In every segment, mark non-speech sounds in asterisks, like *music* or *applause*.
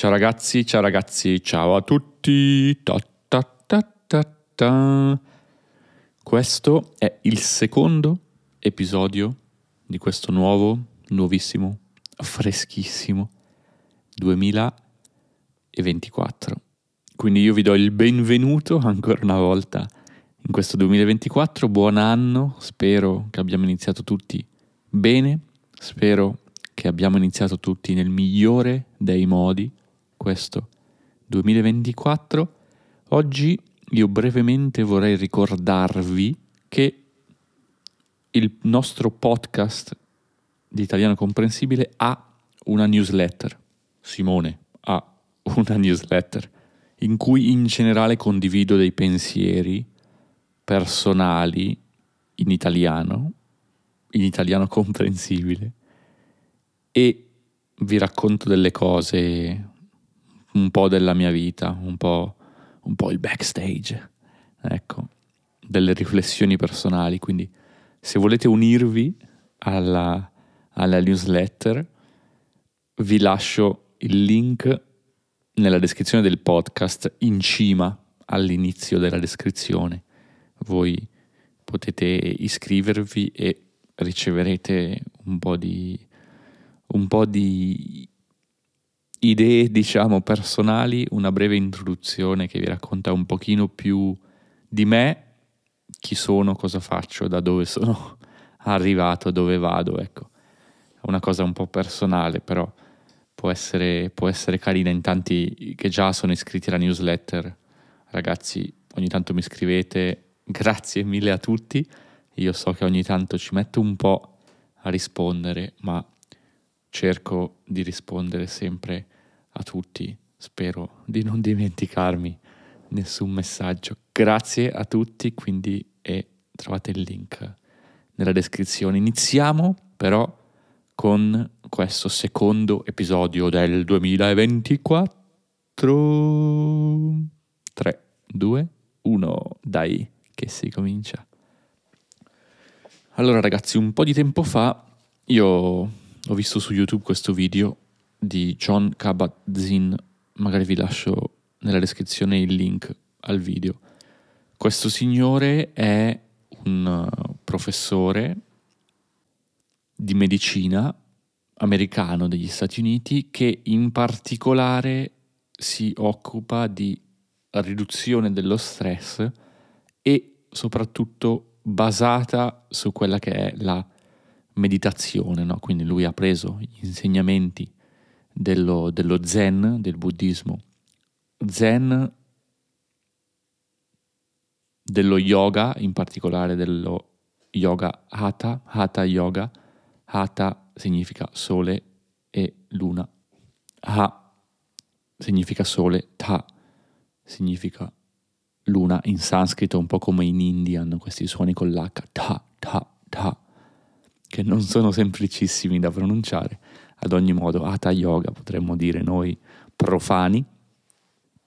Ciao ragazzi, ciao ragazzi, ciao a tutti. Ta, ta, ta. Questo è il secondo episodio di questo nuovo, nuovissimo, freschissimo 2024. Quindi io vi do il benvenuto ancora una volta in questo 2024. Buon anno, spero che abbiamo iniziato tutti bene, spero che abbiamo iniziato tutti nel migliore dei modi questo 2024. Oggi io brevemente vorrei ricordarvi che il nostro podcast di Italiano Comprensibile ha una newsletter. Simone ha una newsletter in cui in generale condivido dei pensieri personali in italiano, in italiano *laughs* comprensibile, e vi racconto delle cose, un po' della mia vita, un po', un po il backstage, ecco, delle riflessioni personali. Quindi se volete unirvi alla, alla newsletter, vi lascio il link nella descrizione del podcast in cima all'inizio della descrizione. Voi potete iscrivervi e riceverete un po' di un po' di idee, diciamo, personali, una breve introduzione che vi racconta un pochino più di me, chi sono, cosa faccio, da dove sono *laughs* arrivato, dove vado, ecco. È una cosa un po' personale, però può essere, può essere carina in tanti che già sono iscritti alla newsletter. Ragazzi, ogni tanto mi scrivete, *laughs* grazie mille a tutti. Io so che ogni tanto ci metto un po' a rispondere, ma cerco di rispondere sempre a tutti, spero di non dimenticarmi nessun messaggio. Grazie a tutti, quindi e trovate il link nella descrizione. Iniziamo però con questo secondo episodio del 2024. 3, 2, 1, dai che si comincia. Allora ragazzi, un po' di tempo fa io ho visto su YouTube questo video di John Kabat-Zinn, magari vi lascio nella descrizione il link al video. Questo signore è un uh, professore di medicina americano degli Stati Uniti che in particolare si occupa di riduzione dello stress e soprattutto basata su quella che è la meditazione, no? quindi lui ha preso gli insegnamenti dello, dello zen, del buddismo, zen, dello yoga, in particolare dello yoga hatha, hatha yoga, hatha significa sole e luna, ha significa sole, tha significa luna. In sanscrito, un po' come in India hanno questi suoni con l'H, ta, ta, ta che non sono semplicissimi da pronunciare, ad ogni modo Hatha Yoga potremmo dire noi profani,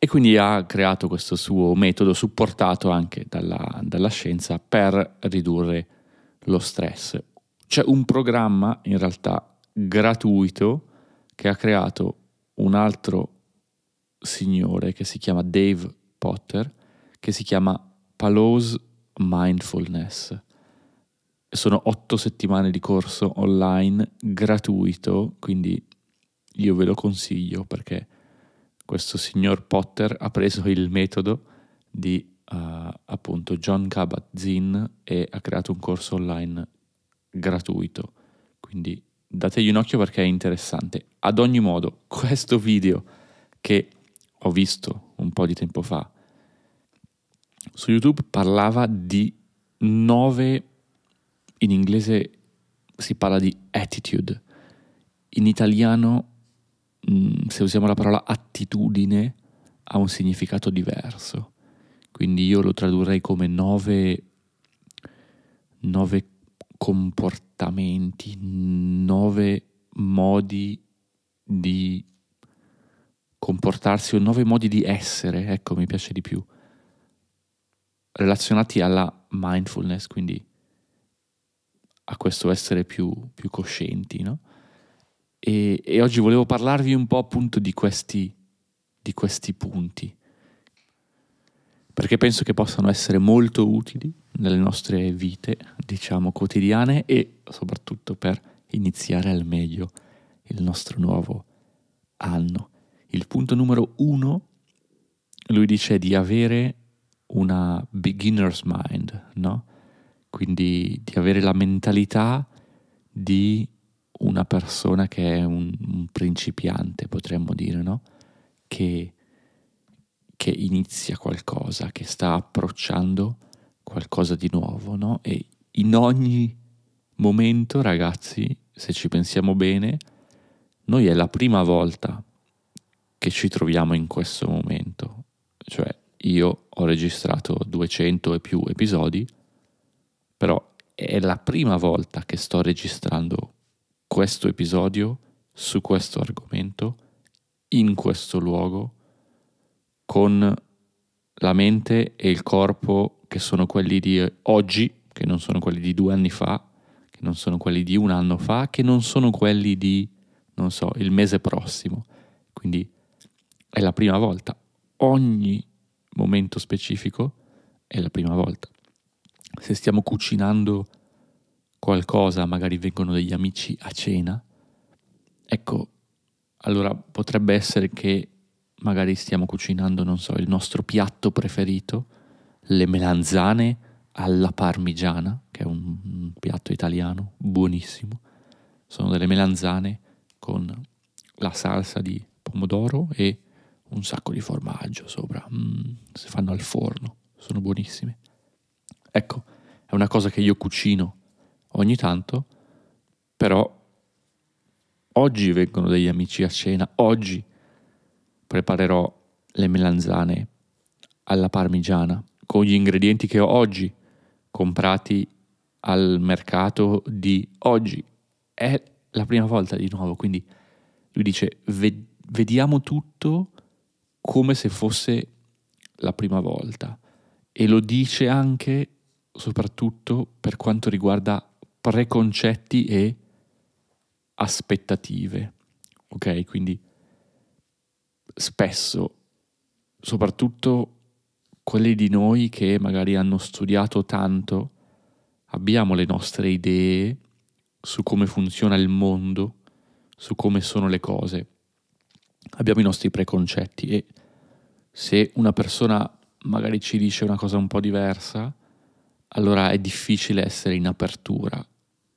e quindi ha creato questo suo metodo supportato anche dalla, dalla scienza per ridurre lo stress. C'è un programma in realtà gratuito che ha creato un altro signore che si chiama Dave Potter, che si chiama Palos Mindfulness sono otto settimane di corso online gratuito, quindi io ve lo consiglio perché questo signor Potter ha preso il metodo di uh, appunto John Kabat-Zinn e ha creato un corso online gratuito. Quindi dategli un occhio perché è interessante. Ad ogni modo, *laughs* questo video che ho visto un po' di tempo fa su YouTube parlava di nove in inglese si parla di attitude, in italiano mm, se usiamo la parola attitudine ha un significato diverso, quindi io lo tradurrei come nove, nove comportamenti, nove modi di comportarsi o nove modi di essere, ecco mi piace di più, relazionati alla mindfulness, quindi a questo essere più, più coscienti, no? E, e, oggi volevo parlarvi un po' appunto di questi di questi punti, perché penso che possano essere molto utili nelle nostre vite, diciamo, quotidiane e soprattutto per iniziare al meglio il nostro nuovo anno. Il punto numero uno, lui dice di avere una beginner's mind, no? Quindi di avere la mentalità di una persona che è un, un principiante, potremmo dire, no? Che, che, inizia qualcosa, che sta approcciando qualcosa di nuovo, no? E in ogni momento, ragazzi, se ci pensiamo bene, noi è la prima volta che ci troviamo in questo momento. Cioè, io ho registrato 200 e più episodi, però è la prima volta che sto registrando questo episodio su questo argomento, in questo luogo, con la mente e il corpo che sono quelli di oggi, che non sono quelli di due anni fa, che non sono quelli di un anno fa, che non sono quelli di, non so, il mese prossimo. Quindi è la prima volta. Ogni momento specifico è la prima volta. Se stiamo cucinando qualcosa, magari vengono degli amici a cena, ecco, allora potrebbe essere che magari stiamo cucinando, non so, il nostro piatto preferito, le melanzane alla parmigiana, che è un, piatto italiano buonissimo. Sono delle melanzane con la salsa di pomodoro e un sacco di formaggio sopra, mm, si fanno al forno, sono buonissime. Ecco, è una cosa che io cucino ogni tanto, però oggi vengono degli amici a cena, oggi preparerò le melanzane alla parmigiana con gli ingredienti che ho oggi comprati al mercato di oggi. È la prima volta di nuovo, quindi lui dice vediamo tutto come se fosse la prima volta e lo dice anche soprattutto per quanto riguarda preconcetti e aspettative. Ok? Quindi spesso, soprattutto quelli di noi che magari hanno studiato tanto, abbiamo le nostre idee su come funziona il mondo, su come sono le cose abbiamo i nostri preconcetti e se una persona magari ci dice una cosa un po' diversa, allora è difficile essere in apertura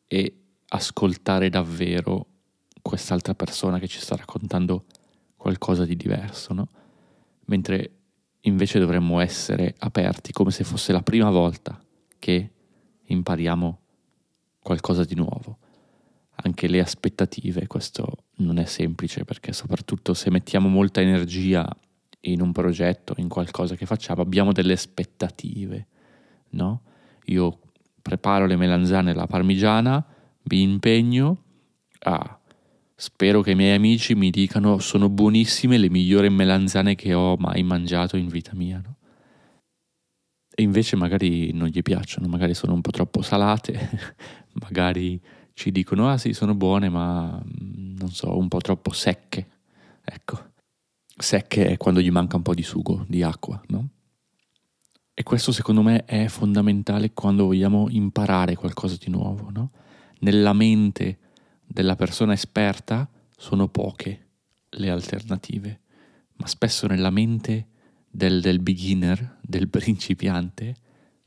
e ascoltare davvero quest'altra persona che ci sta raccontando qualcosa di diverso, no? Mentre invece dovremmo essere aperti come se fosse la prima volta che impariamo qualcosa di nuovo anche le aspettative, questo non è semplice perché soprattutto se mettiamo molta energia in un progetto, in qualcosa che facciamo, abbiamo delle aspettative, no? Io preparo le melanzane alla parmigiana, mi impegno, ah, spero che i miei amici mi dicano sono buonissime le migliori melanzane che ho mai mangiato in vita mia, no? E invece magari non gli piacciono, magari sono un po' troppo salate, *laughs* magari ci dicono ah sì sono buone ma mm, non so un po' troppo secche ecco secche è quando gli manca un po' di sugo di acqua no? E questo secondo me è fondamentale quando vogliamo imparare qualcosa di nuovo no? nella mente della persona esperta sono poche le alternative ma spesso nella mente del, del beginner del *laughs* principiante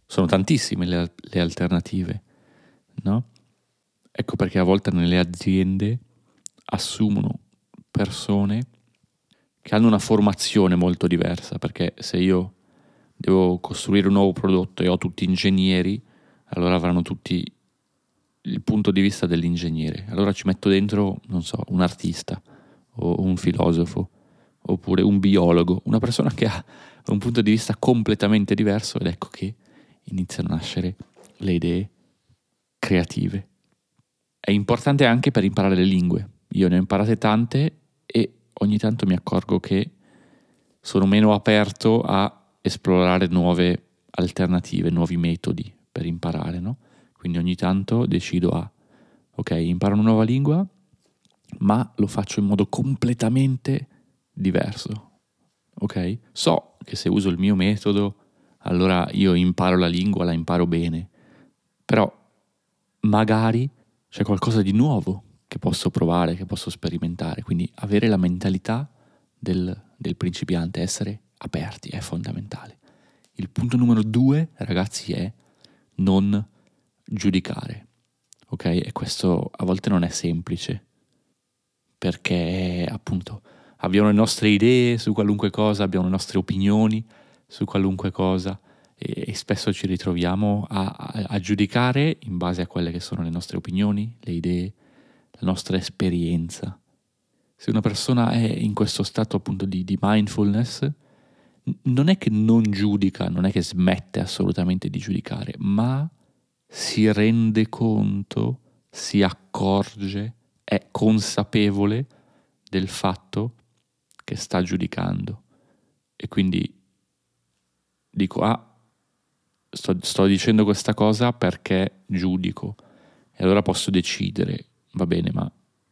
sono tantissime le, le alternative no? Ecco perché a volte nelle aziende assumono persone che hanno una formazione molto diversa, perché se io devo costruire un nuovo prodotto e ho tutti ingegneri, allora avranno tutti il punto di vista dell'ingegnere. Allora ci metto dentro, non so, un artista o un filosofo oppure un biologo, una persona che ha un punto di vista completamente diverso ed ecco che iniziano a nascere le idee creative è importante anche per imparare le lingue. Io ne ho imparate tante e ogni tanto mi accorgo che sono meno aperto a esplorare nuove alternative, nuovi metodi per imparare, no? Quindi ogni tanto decido a, ok, imparo una nuova lingua, ma lo faccio in modo completamente diverso. ok? So che se uso il mio metodo, allora io imparo la lingua, la imparo bene, però magari c'è qualcosa di nuovo che posso provare, che posso sperimentare, quindi avere la mentalità del, del principiante, essere aperti è fondamentale. Il punto numero due, ragazzi, è non giudicare, ok? E questo a volte non è semplice, perché appunto abbiamo le nostre idee su qualunque cosa, abbiamo le nostre opinioni su qualunque cosa e, e spesso ci ritroviamo a, a, a, giudicare in base a quelle che sono le nostre opinioni, le idee, la nostra esperienza. Se una persona è in questo stato appunto di, di mindfulness, non è che non giudica, non è che smette assolutamente di giudicare, ma si rende conto, si accorge, è consapevole del fatto che sta giudicando. E quindi dico, ah, sto, sto dicendo questa cosa perché giudico. E allora posso decidere, va bene, ma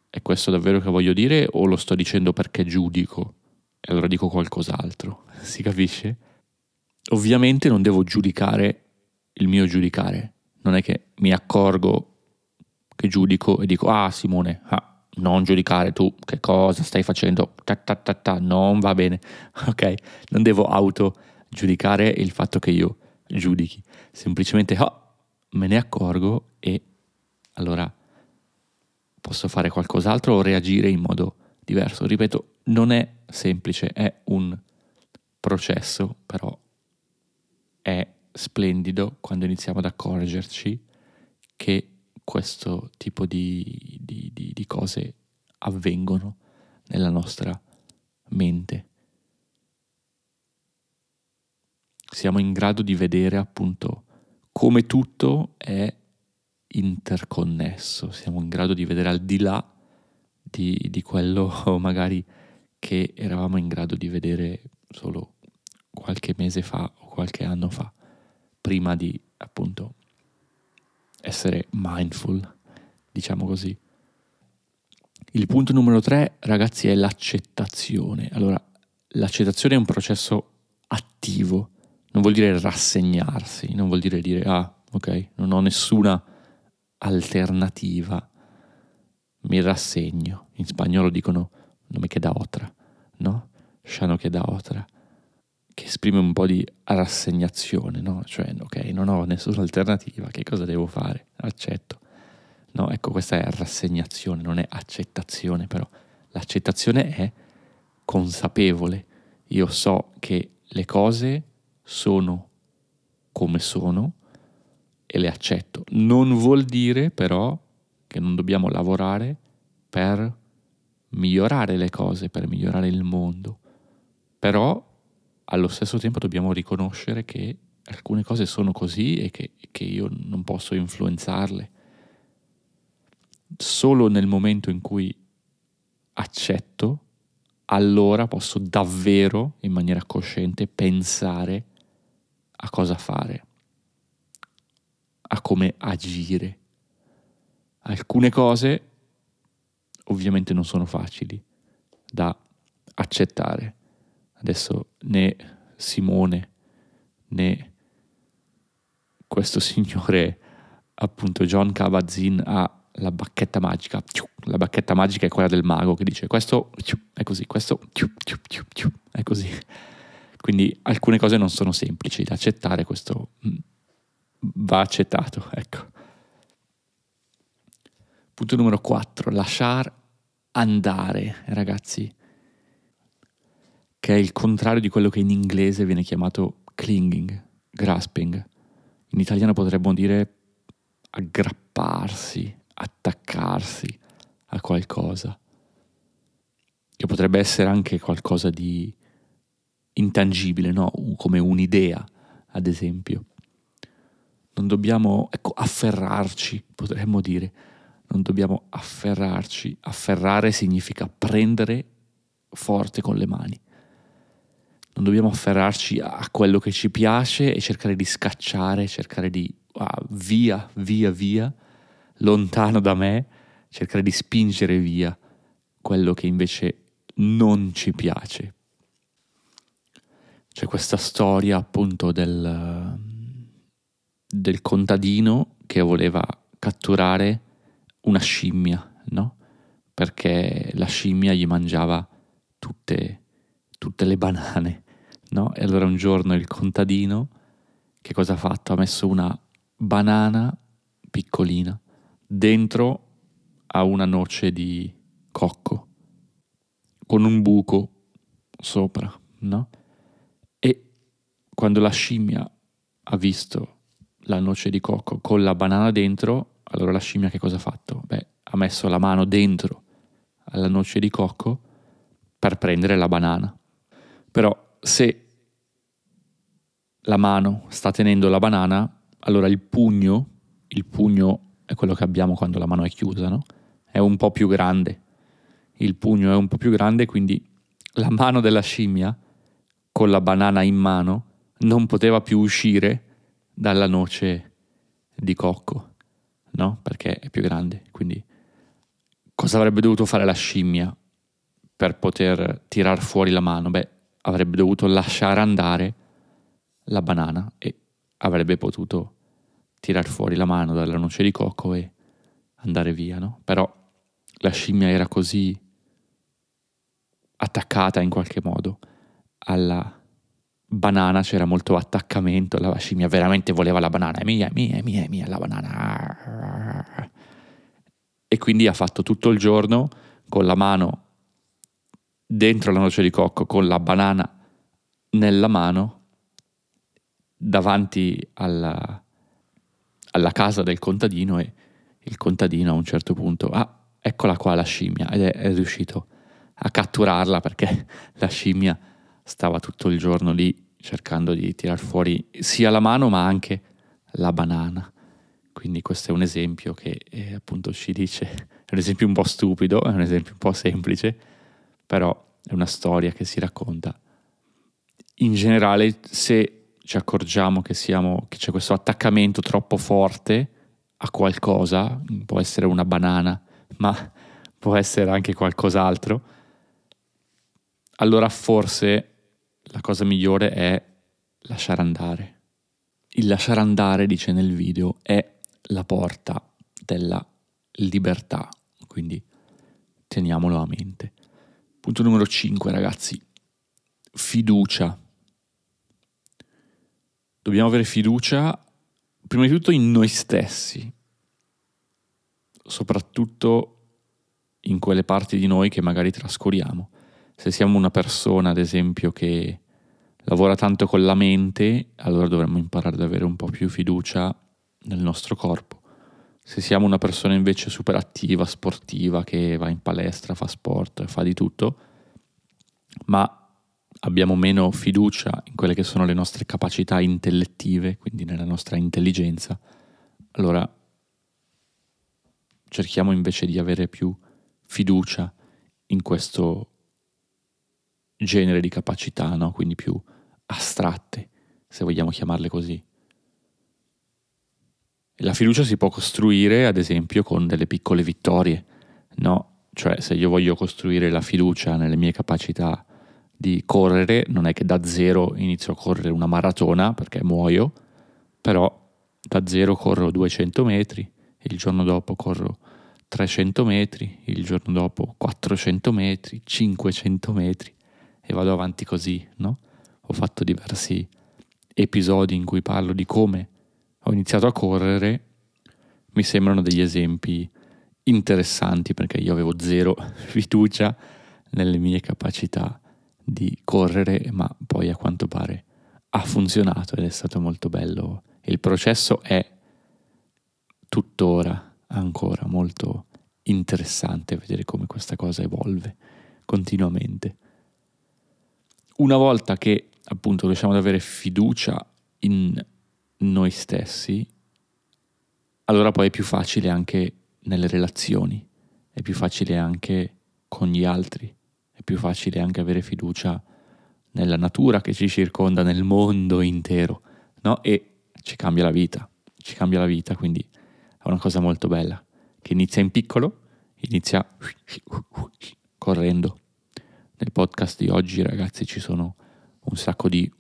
è questo davvero che voglio dire o lo sto dicendo perché giudico? E allora dico qualcos'altro, si capisce? Ovviamente non devo giudicare il mio giudicare, non è che mi accorgo che giudico e dico, ah Simone, ah, non giudicare tu che cosa stai facendo, ta, ta, ta, ta, non va bene, *laughs* ok? Non devo auto giudicare il fatto che io giudichi, semplicemente oh, me ne accorgo e allora posso fare qualcos'altro o reagire in modo diverso. Ripeto, non è semplice, è un processo, però è splendido quando iniziamo ad accorgerci che questo tipo di, di, di, di cose avvengono nella nostra mente. Siamo in grado di vedere appunto come tutto è interconnesso, siamo in grado di vedere al di là di, di quello *laughs* magari che eravamo in grado di vedere solo qualche mese fa o qualche anno fa, prima di appunto essere mindful, diciamo così. Il punto numero tre, ragazzi, è l'accettazione. Allora, l'accettazione è un processo attivo, non vuol dire rassegnarsi, non vuol dire dire, ah, ok, non ho nessuna alternativa, mi rassegno. In spagnolo dicono, non me queda otra, no? Ya no queda otra che esprime un po' di rassegnazione, no? Cioè, ok, non ho nessuna alternativa, che cosa devo fare? Accetto. No, ecco, questa è rassegnazione, non è accettazione, però l'accettazione è consapevole. Io so che le cose sono come sono e le accetto. Non vuol dire però che non dobbiamo lavorare per migliorare le cose, per migliorare il mondo. Però allo stesso tempo dobbiamo riconoscere che alcune cose sono così e che, che io non posso influenzarle. Solo nel momento in cui accetto, allora posso davvero, in maniera cosciente, pensare a cosa fare, a come agire. Alcune cose ovviamente non sono facili da accettare Adesso né Simone né questo signore, appunto John Kabat-Zinn, ha la bacchetta magica. La bacchetta magica è quella del mago che dice questo è così, questo è così. Quindi alcune cose non sono semplici da accettare, questo mm, va accettato, *laughs* ecco. Punto numero 4, lasciar andare, ragazzi che è il contrario di quello che in inglese viene chiamato clinging, grasping. In italiano potremmo dire aggrapparsi, attaccarsi a qualcosa, che potrebbe essere anche qualcosa di intangibile, no? come un'idea, ad esempio. Non dobbiamo, ecco, afferrarci, potremmo dire. Non dobbiamo afferrarci. Afferrare significa prendere forte con le mani non dobbiamo afferrarci a quello che ci piace e cercare di scacciare, cercare di ah, via, via, via, lontano da me, cercare di spingere via quello che invece non ci piace. c'è questa storia appunto del, del contadino che voleva catturare una scimmia, no? Perché la scimmia gli mangiava tutte, tutte le banane, no? E allora un giorno il contadino, che cosa ha fatto? Ha messo una banana piccolina dentro a una noce di cocco con un buco sopra, no? E quando la scimmia ha visto la noce di cocco con la banana dentro, allora la scimmia che cosa ha fatto? Beh, ha messo la mano dentro alla noce di cocco per prendere la banana. Però se la mano sta tenendo la banana, allora il pugno, il pugno è quello che abbiamo quando la mano è chiusa, no? È un po' più grande. Il pugno è un po' più grande, quindi la mano della scimmia con la banana in mano non poteva più uscire dalla noce di cocco, no? Perché è più grande. Quindi cosa avrebbe dovuto fare la scimmia per poter tirar fuori la mano? Beh, avrebbe dovuto lasciare andare la banana e avrebbe potuto tirar fuori la mano dalla noce di cocco e andare via, no? Però la scimmia era così attaccata in qualche modo alla banana c'era molto attaccamento, la scimmia veramente voleva la banana, è mia, è mia, è mia, è mia la banana. E quindi ha fatto tutto il giorno con la mano dentro la noce di cocco, con la banana nella mano, davanti alla, alla casa del contadino e il contadino a un certo punto, ah, eccola qua la scimmia, ed è, è riuscito a catturarla perché *laughs* la scimmia stava tutto il giorno lì cercando di tirar fuori sia la mano ma anche la banana. Quindi questo è un esempio che eh, appunto ci dice, è un esempio un po' stupido, è un esempio un po' semplice, però è una storia che si racconta. In generale, se ci accorgiamo che, siamo, che c'è questo attaccamento troppo forte a qualcosa, può essere una banana, ma può essere anche qualcos'altro, allora forse la cosa migliore è lasciare andare. Il lasciare andare, dice nel video, è la porta della libertà, quindi teniamolo a mente. Punto numero 5, ragazzi, fiducia. Dobbiamo avere fiducia prima di tutto in noi stessi, soprattutto in quelle parti di noi che magari trascuriamo se siamo una persona, ad esempio, che lavora tanto con la mente, allora dovremmo imparare ad avere un po' più fiducia nel nostro corpo. Se siamo una persona invece super attiva, sportiva, che va in palestra, fa sport, fa di tutto, ma abbiamo meno fiducia in quelle che sono le nostre capacità intellettive, quindi nella nostra intelligenza, allora cerchiamo invece di avere più fiducia in questo genere di capacità, no? quindi più astratte, se vogliamo chiamarle così. La fiducia si può costruire, ad esempio, con delle piccole vittorie, no? Cioè, se io voglio costruire la fiducia nelle mie capacità di correre, non è che da zero inizio a correre una maratona perché muoio, però da zero corro 200 metri, il giorno dopo corro 300 metri, il giorno dopo 400 metri, 500 metri e vado avanti così, no? Ho fatto diversi episodi in cui parlo di come ho iniziato a correre, mi sembrano degli esempi interessanti perché io avevo zero *laughs* fiducia nelle mie capacità di correre, ma poi a quanto pare ha funzionato ed è stato molto bello. Il processo è tuttora ancora molto interessante vedere come questa cosa evolve continuamente una volta che appunto riusciamo ad avere fiducia in noi stessi, allora poi è più facile anche nelle relazioni, è più facile anche con gli altri, è più facile anche avere fiducia nella natura che ci circonda, nel mondo intero, no? E ci cambia la vita, ci cambia la vita, quindi è una cosa molto bella, che inizia in piccolo, inizia correndo nel podcast di oggi, ragazzi, ci sono un sacco di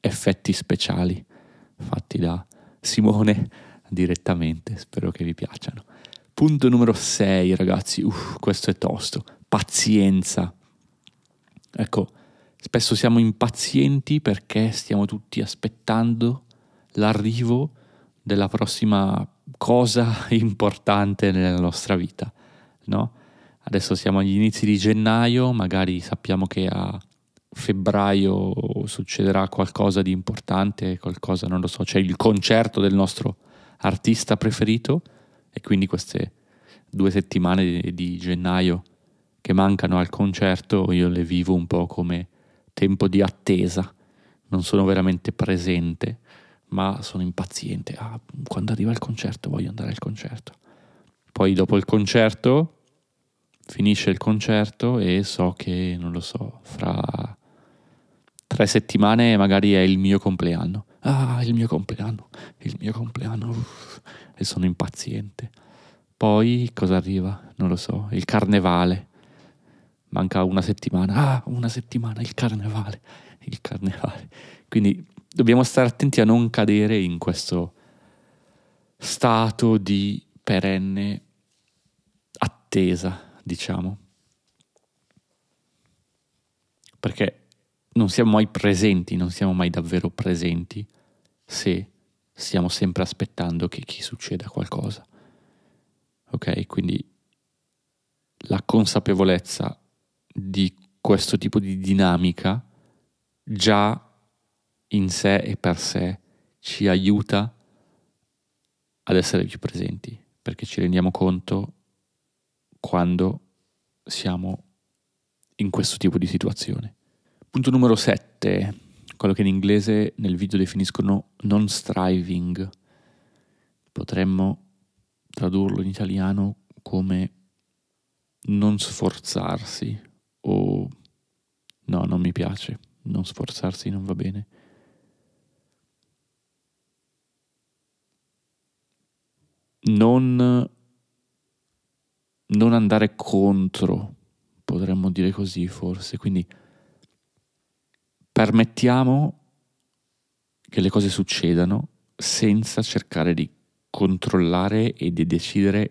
effetti speciali fatti da Simone direttamente, spero che vi piacciono. Punto numero 6 ragazzi, Uff, questo è tosto, pazienza. Ecco, spesso siamo impazienti perché stiamo tutti aspettando l'arrivo della prossima cosa *laughs* importante nella nostra vita, no? Adesso siamo agli inizi di gennaio, magari sappiamo che a febbraio succederà qualcosa di importante, qualcosa, non lo so, c'è il concerto del nostro artista preferito e quindi queste due settimane di, gennaio che mancano al concerto io le vivo un po' come tempo di attesa, non sono veramente presente, ma sono impaziente. Ah, quando arriva il concerto voglio andare al concerto. Poi dopo il concerto finisce il concerto e so che, non lo so, fra tre settimane magari è il mio compleanno. Ah, il mio compleanno, il mio compleanno, uff, e sono impaziente. Poi cosa arriva? Non lo so, il carnevale. Manca una settimana. Ah, una settimana, il carnevale, il carnevale. Quindi dobbiamo stare attenti a non cadere in questo stato di perenne attesa diciamo. Perché non siamo mai presenti, non siamo mai davvero presenti se stiamo sempre aspettando che, che succeda qualcosa. Ok? Quindi la consapevolezza di questo tipo di dinamica già in sé e per sé ci aiuta ad essere più presenti, perché ci rendiamo conto quando siamo in questo tipo di situazione. Punto numero 7, quello che in inglese nel video definiscono non striving. Potremmo tradurlo in italiano come non sforzarsi o no, non mi piace, non sforzarsi non va bene. Non non andare contro, potremmo dire così forse, quindi permettiamo che le cose succedano senza cercare di controllare e di decidere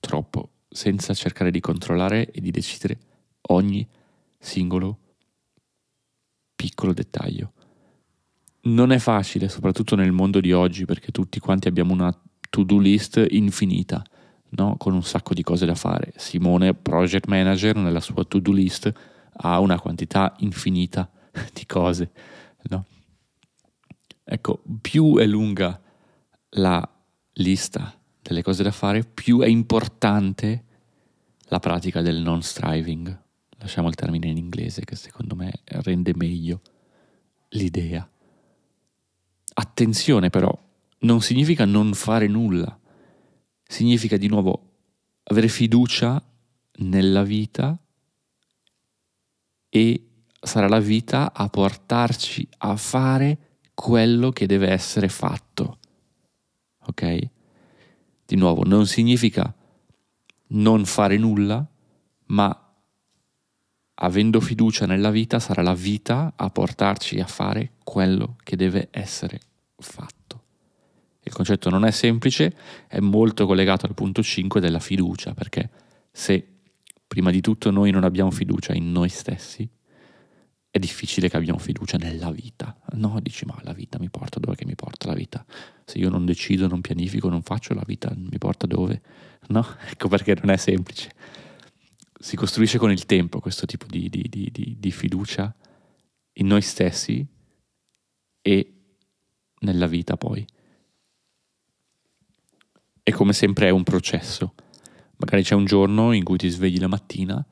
troppo, senza cercare di controllare e di decidere ogni singolo piccolo dettaglio. Non è facile, soprattutto nel mondo di oggi, perché tutti quanti abbiamo una to-do list infinita no? con un sacco di cose da fare. Simone, project manager, nella sua to-do list ha una quantità infinita *laughs* di cose. No? Ecco, più è lunga la lista delle cose da fare, più è importante la pratica del non striving. Lasciamo il termine in inglese che secondo me rende meglio l'idea. Attenzione però, non significa non fare nulla significa di nuovo avere fiducia nella vita e sarà la vita a portarci a fare quello che deve essere fatto. Ok? Di nuovo, non significa non fare nulla, ma avendo fiducia nella vita sarà la vita a portarci a fare quello che deve essere fatto. Il concetto non è semplice, è molto collegato al punto 5 della fiducia, perché se prima di tutto noi non abbiamo fiducia in noi stessi, è difficile che abbiamo fiducia nella vita. No, dici, ma la vita mi porta dove mi porta la vita? Se io non decido, non pianifico, non faccio, la vita mi porta dove? No, *laughs* ecco perché non è semplice. Si costruisce con il tempo questo tipo di, di, di, di fiducia in noi stessi e nella vita poi. E come sempre è un processo. Magari c'è un giorno in cui ti svegli la mattina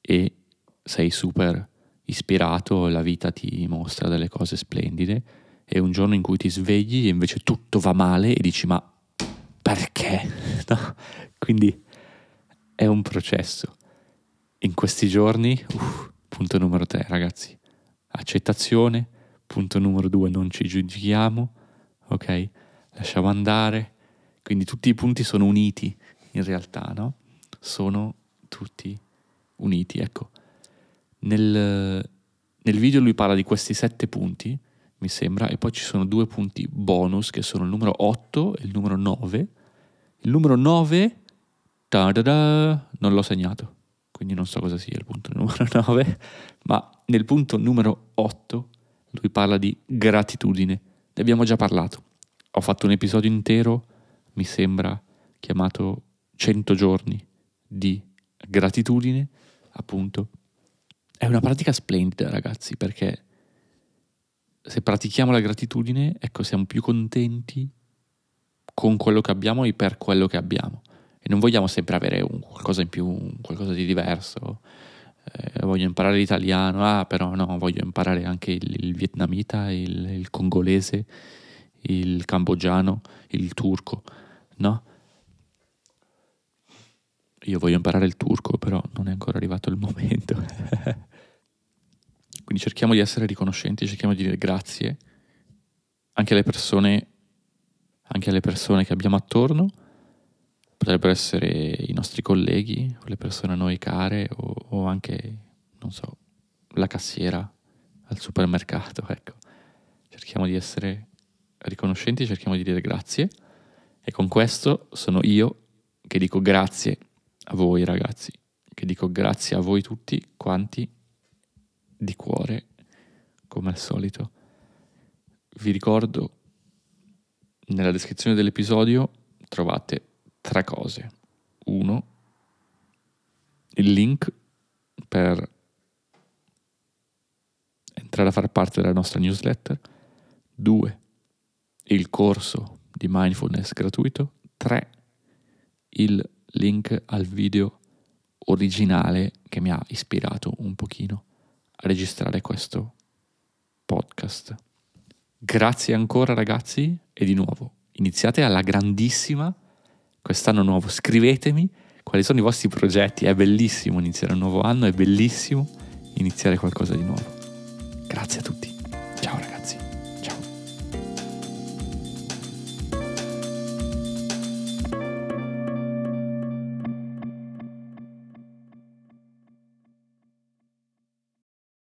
e sei super ispirato, la vita ti mostra delle cose splendide, e un giorno in cui ti svegli e invece tutto va male e dici ma perché? *laughs* No? Quindi è un processo. In questi giorni, uff, punto numero tre ragazzi, accettazione, punto numero due non ci giudichiamo, ok? Lasciamo andare, quindi tutti i punti sono uniti in realtà, no? Sono tutti uniti, ecco. Nel, nel video lui parla di questi sette punti, mi sembra, e poi ci sono due punti bonus che sono il numero 8 e il numero 9. Il numero 9 non l'ho segnato, quindi non so cosa sia il punto numero *laughs* 9, ma nel punto numero 8 lui parla di gratitudine. Ne abbiamo già parlato. Ho fatto un episodio intero, mi sembra, chiamato 100 giorni di gratitudine, appunto. È una pratica splendida, ragazzi, perché se pratichiamo la gratitudine, ecco, siamo più contenti con quello che abbiamo e per quello che abbiamo. E non vogliamo sempre avere un qualcosa in più, qualcosa di diverso. Eh, voglio imparare l'italiano, ah, però no, voglio imparare anche il, il vietnamita, il, il congolese, il cambogiano, il turco, no? Io voglio imparare il turco, però non è ancora arrivato il momento. *laughs* Quindi cerchiamo di essere riconoscenti, cerchiamo di dire grazie anche alle persone, anche alle persone che abbiamo attorno. Potrebbero essere i nostri colleghi, le persone a noi care o, o anche, non so, la cassiera al supermercato, *laughs* ecco. Cerchiamo di essere riconoscenti, cerchiamo di dire grazie e con questo sono io che dico grazie a voi ragazzi, che dico grazie a voi tutti quanti di cuore, come al solito. Vi ricordo, nella descrizione dell'episodio trovate tre cose. Uno, il link per entrare a far parte della nostra newsletter. Due, il corso di mindfulness gratuito. Tre, il link al video originale che mi ha ispirato un pochino a registrare questo podcast. Grazie ancora ragazzi e di nuovo iniziate alla grandissima quest'anno nuovo. Scrivetemi quali sono i vostri progetti. È bellissimo iniziare un nuovo anno, è bellissimo iniziare qualcosa di nuovo. Grazie a tutti.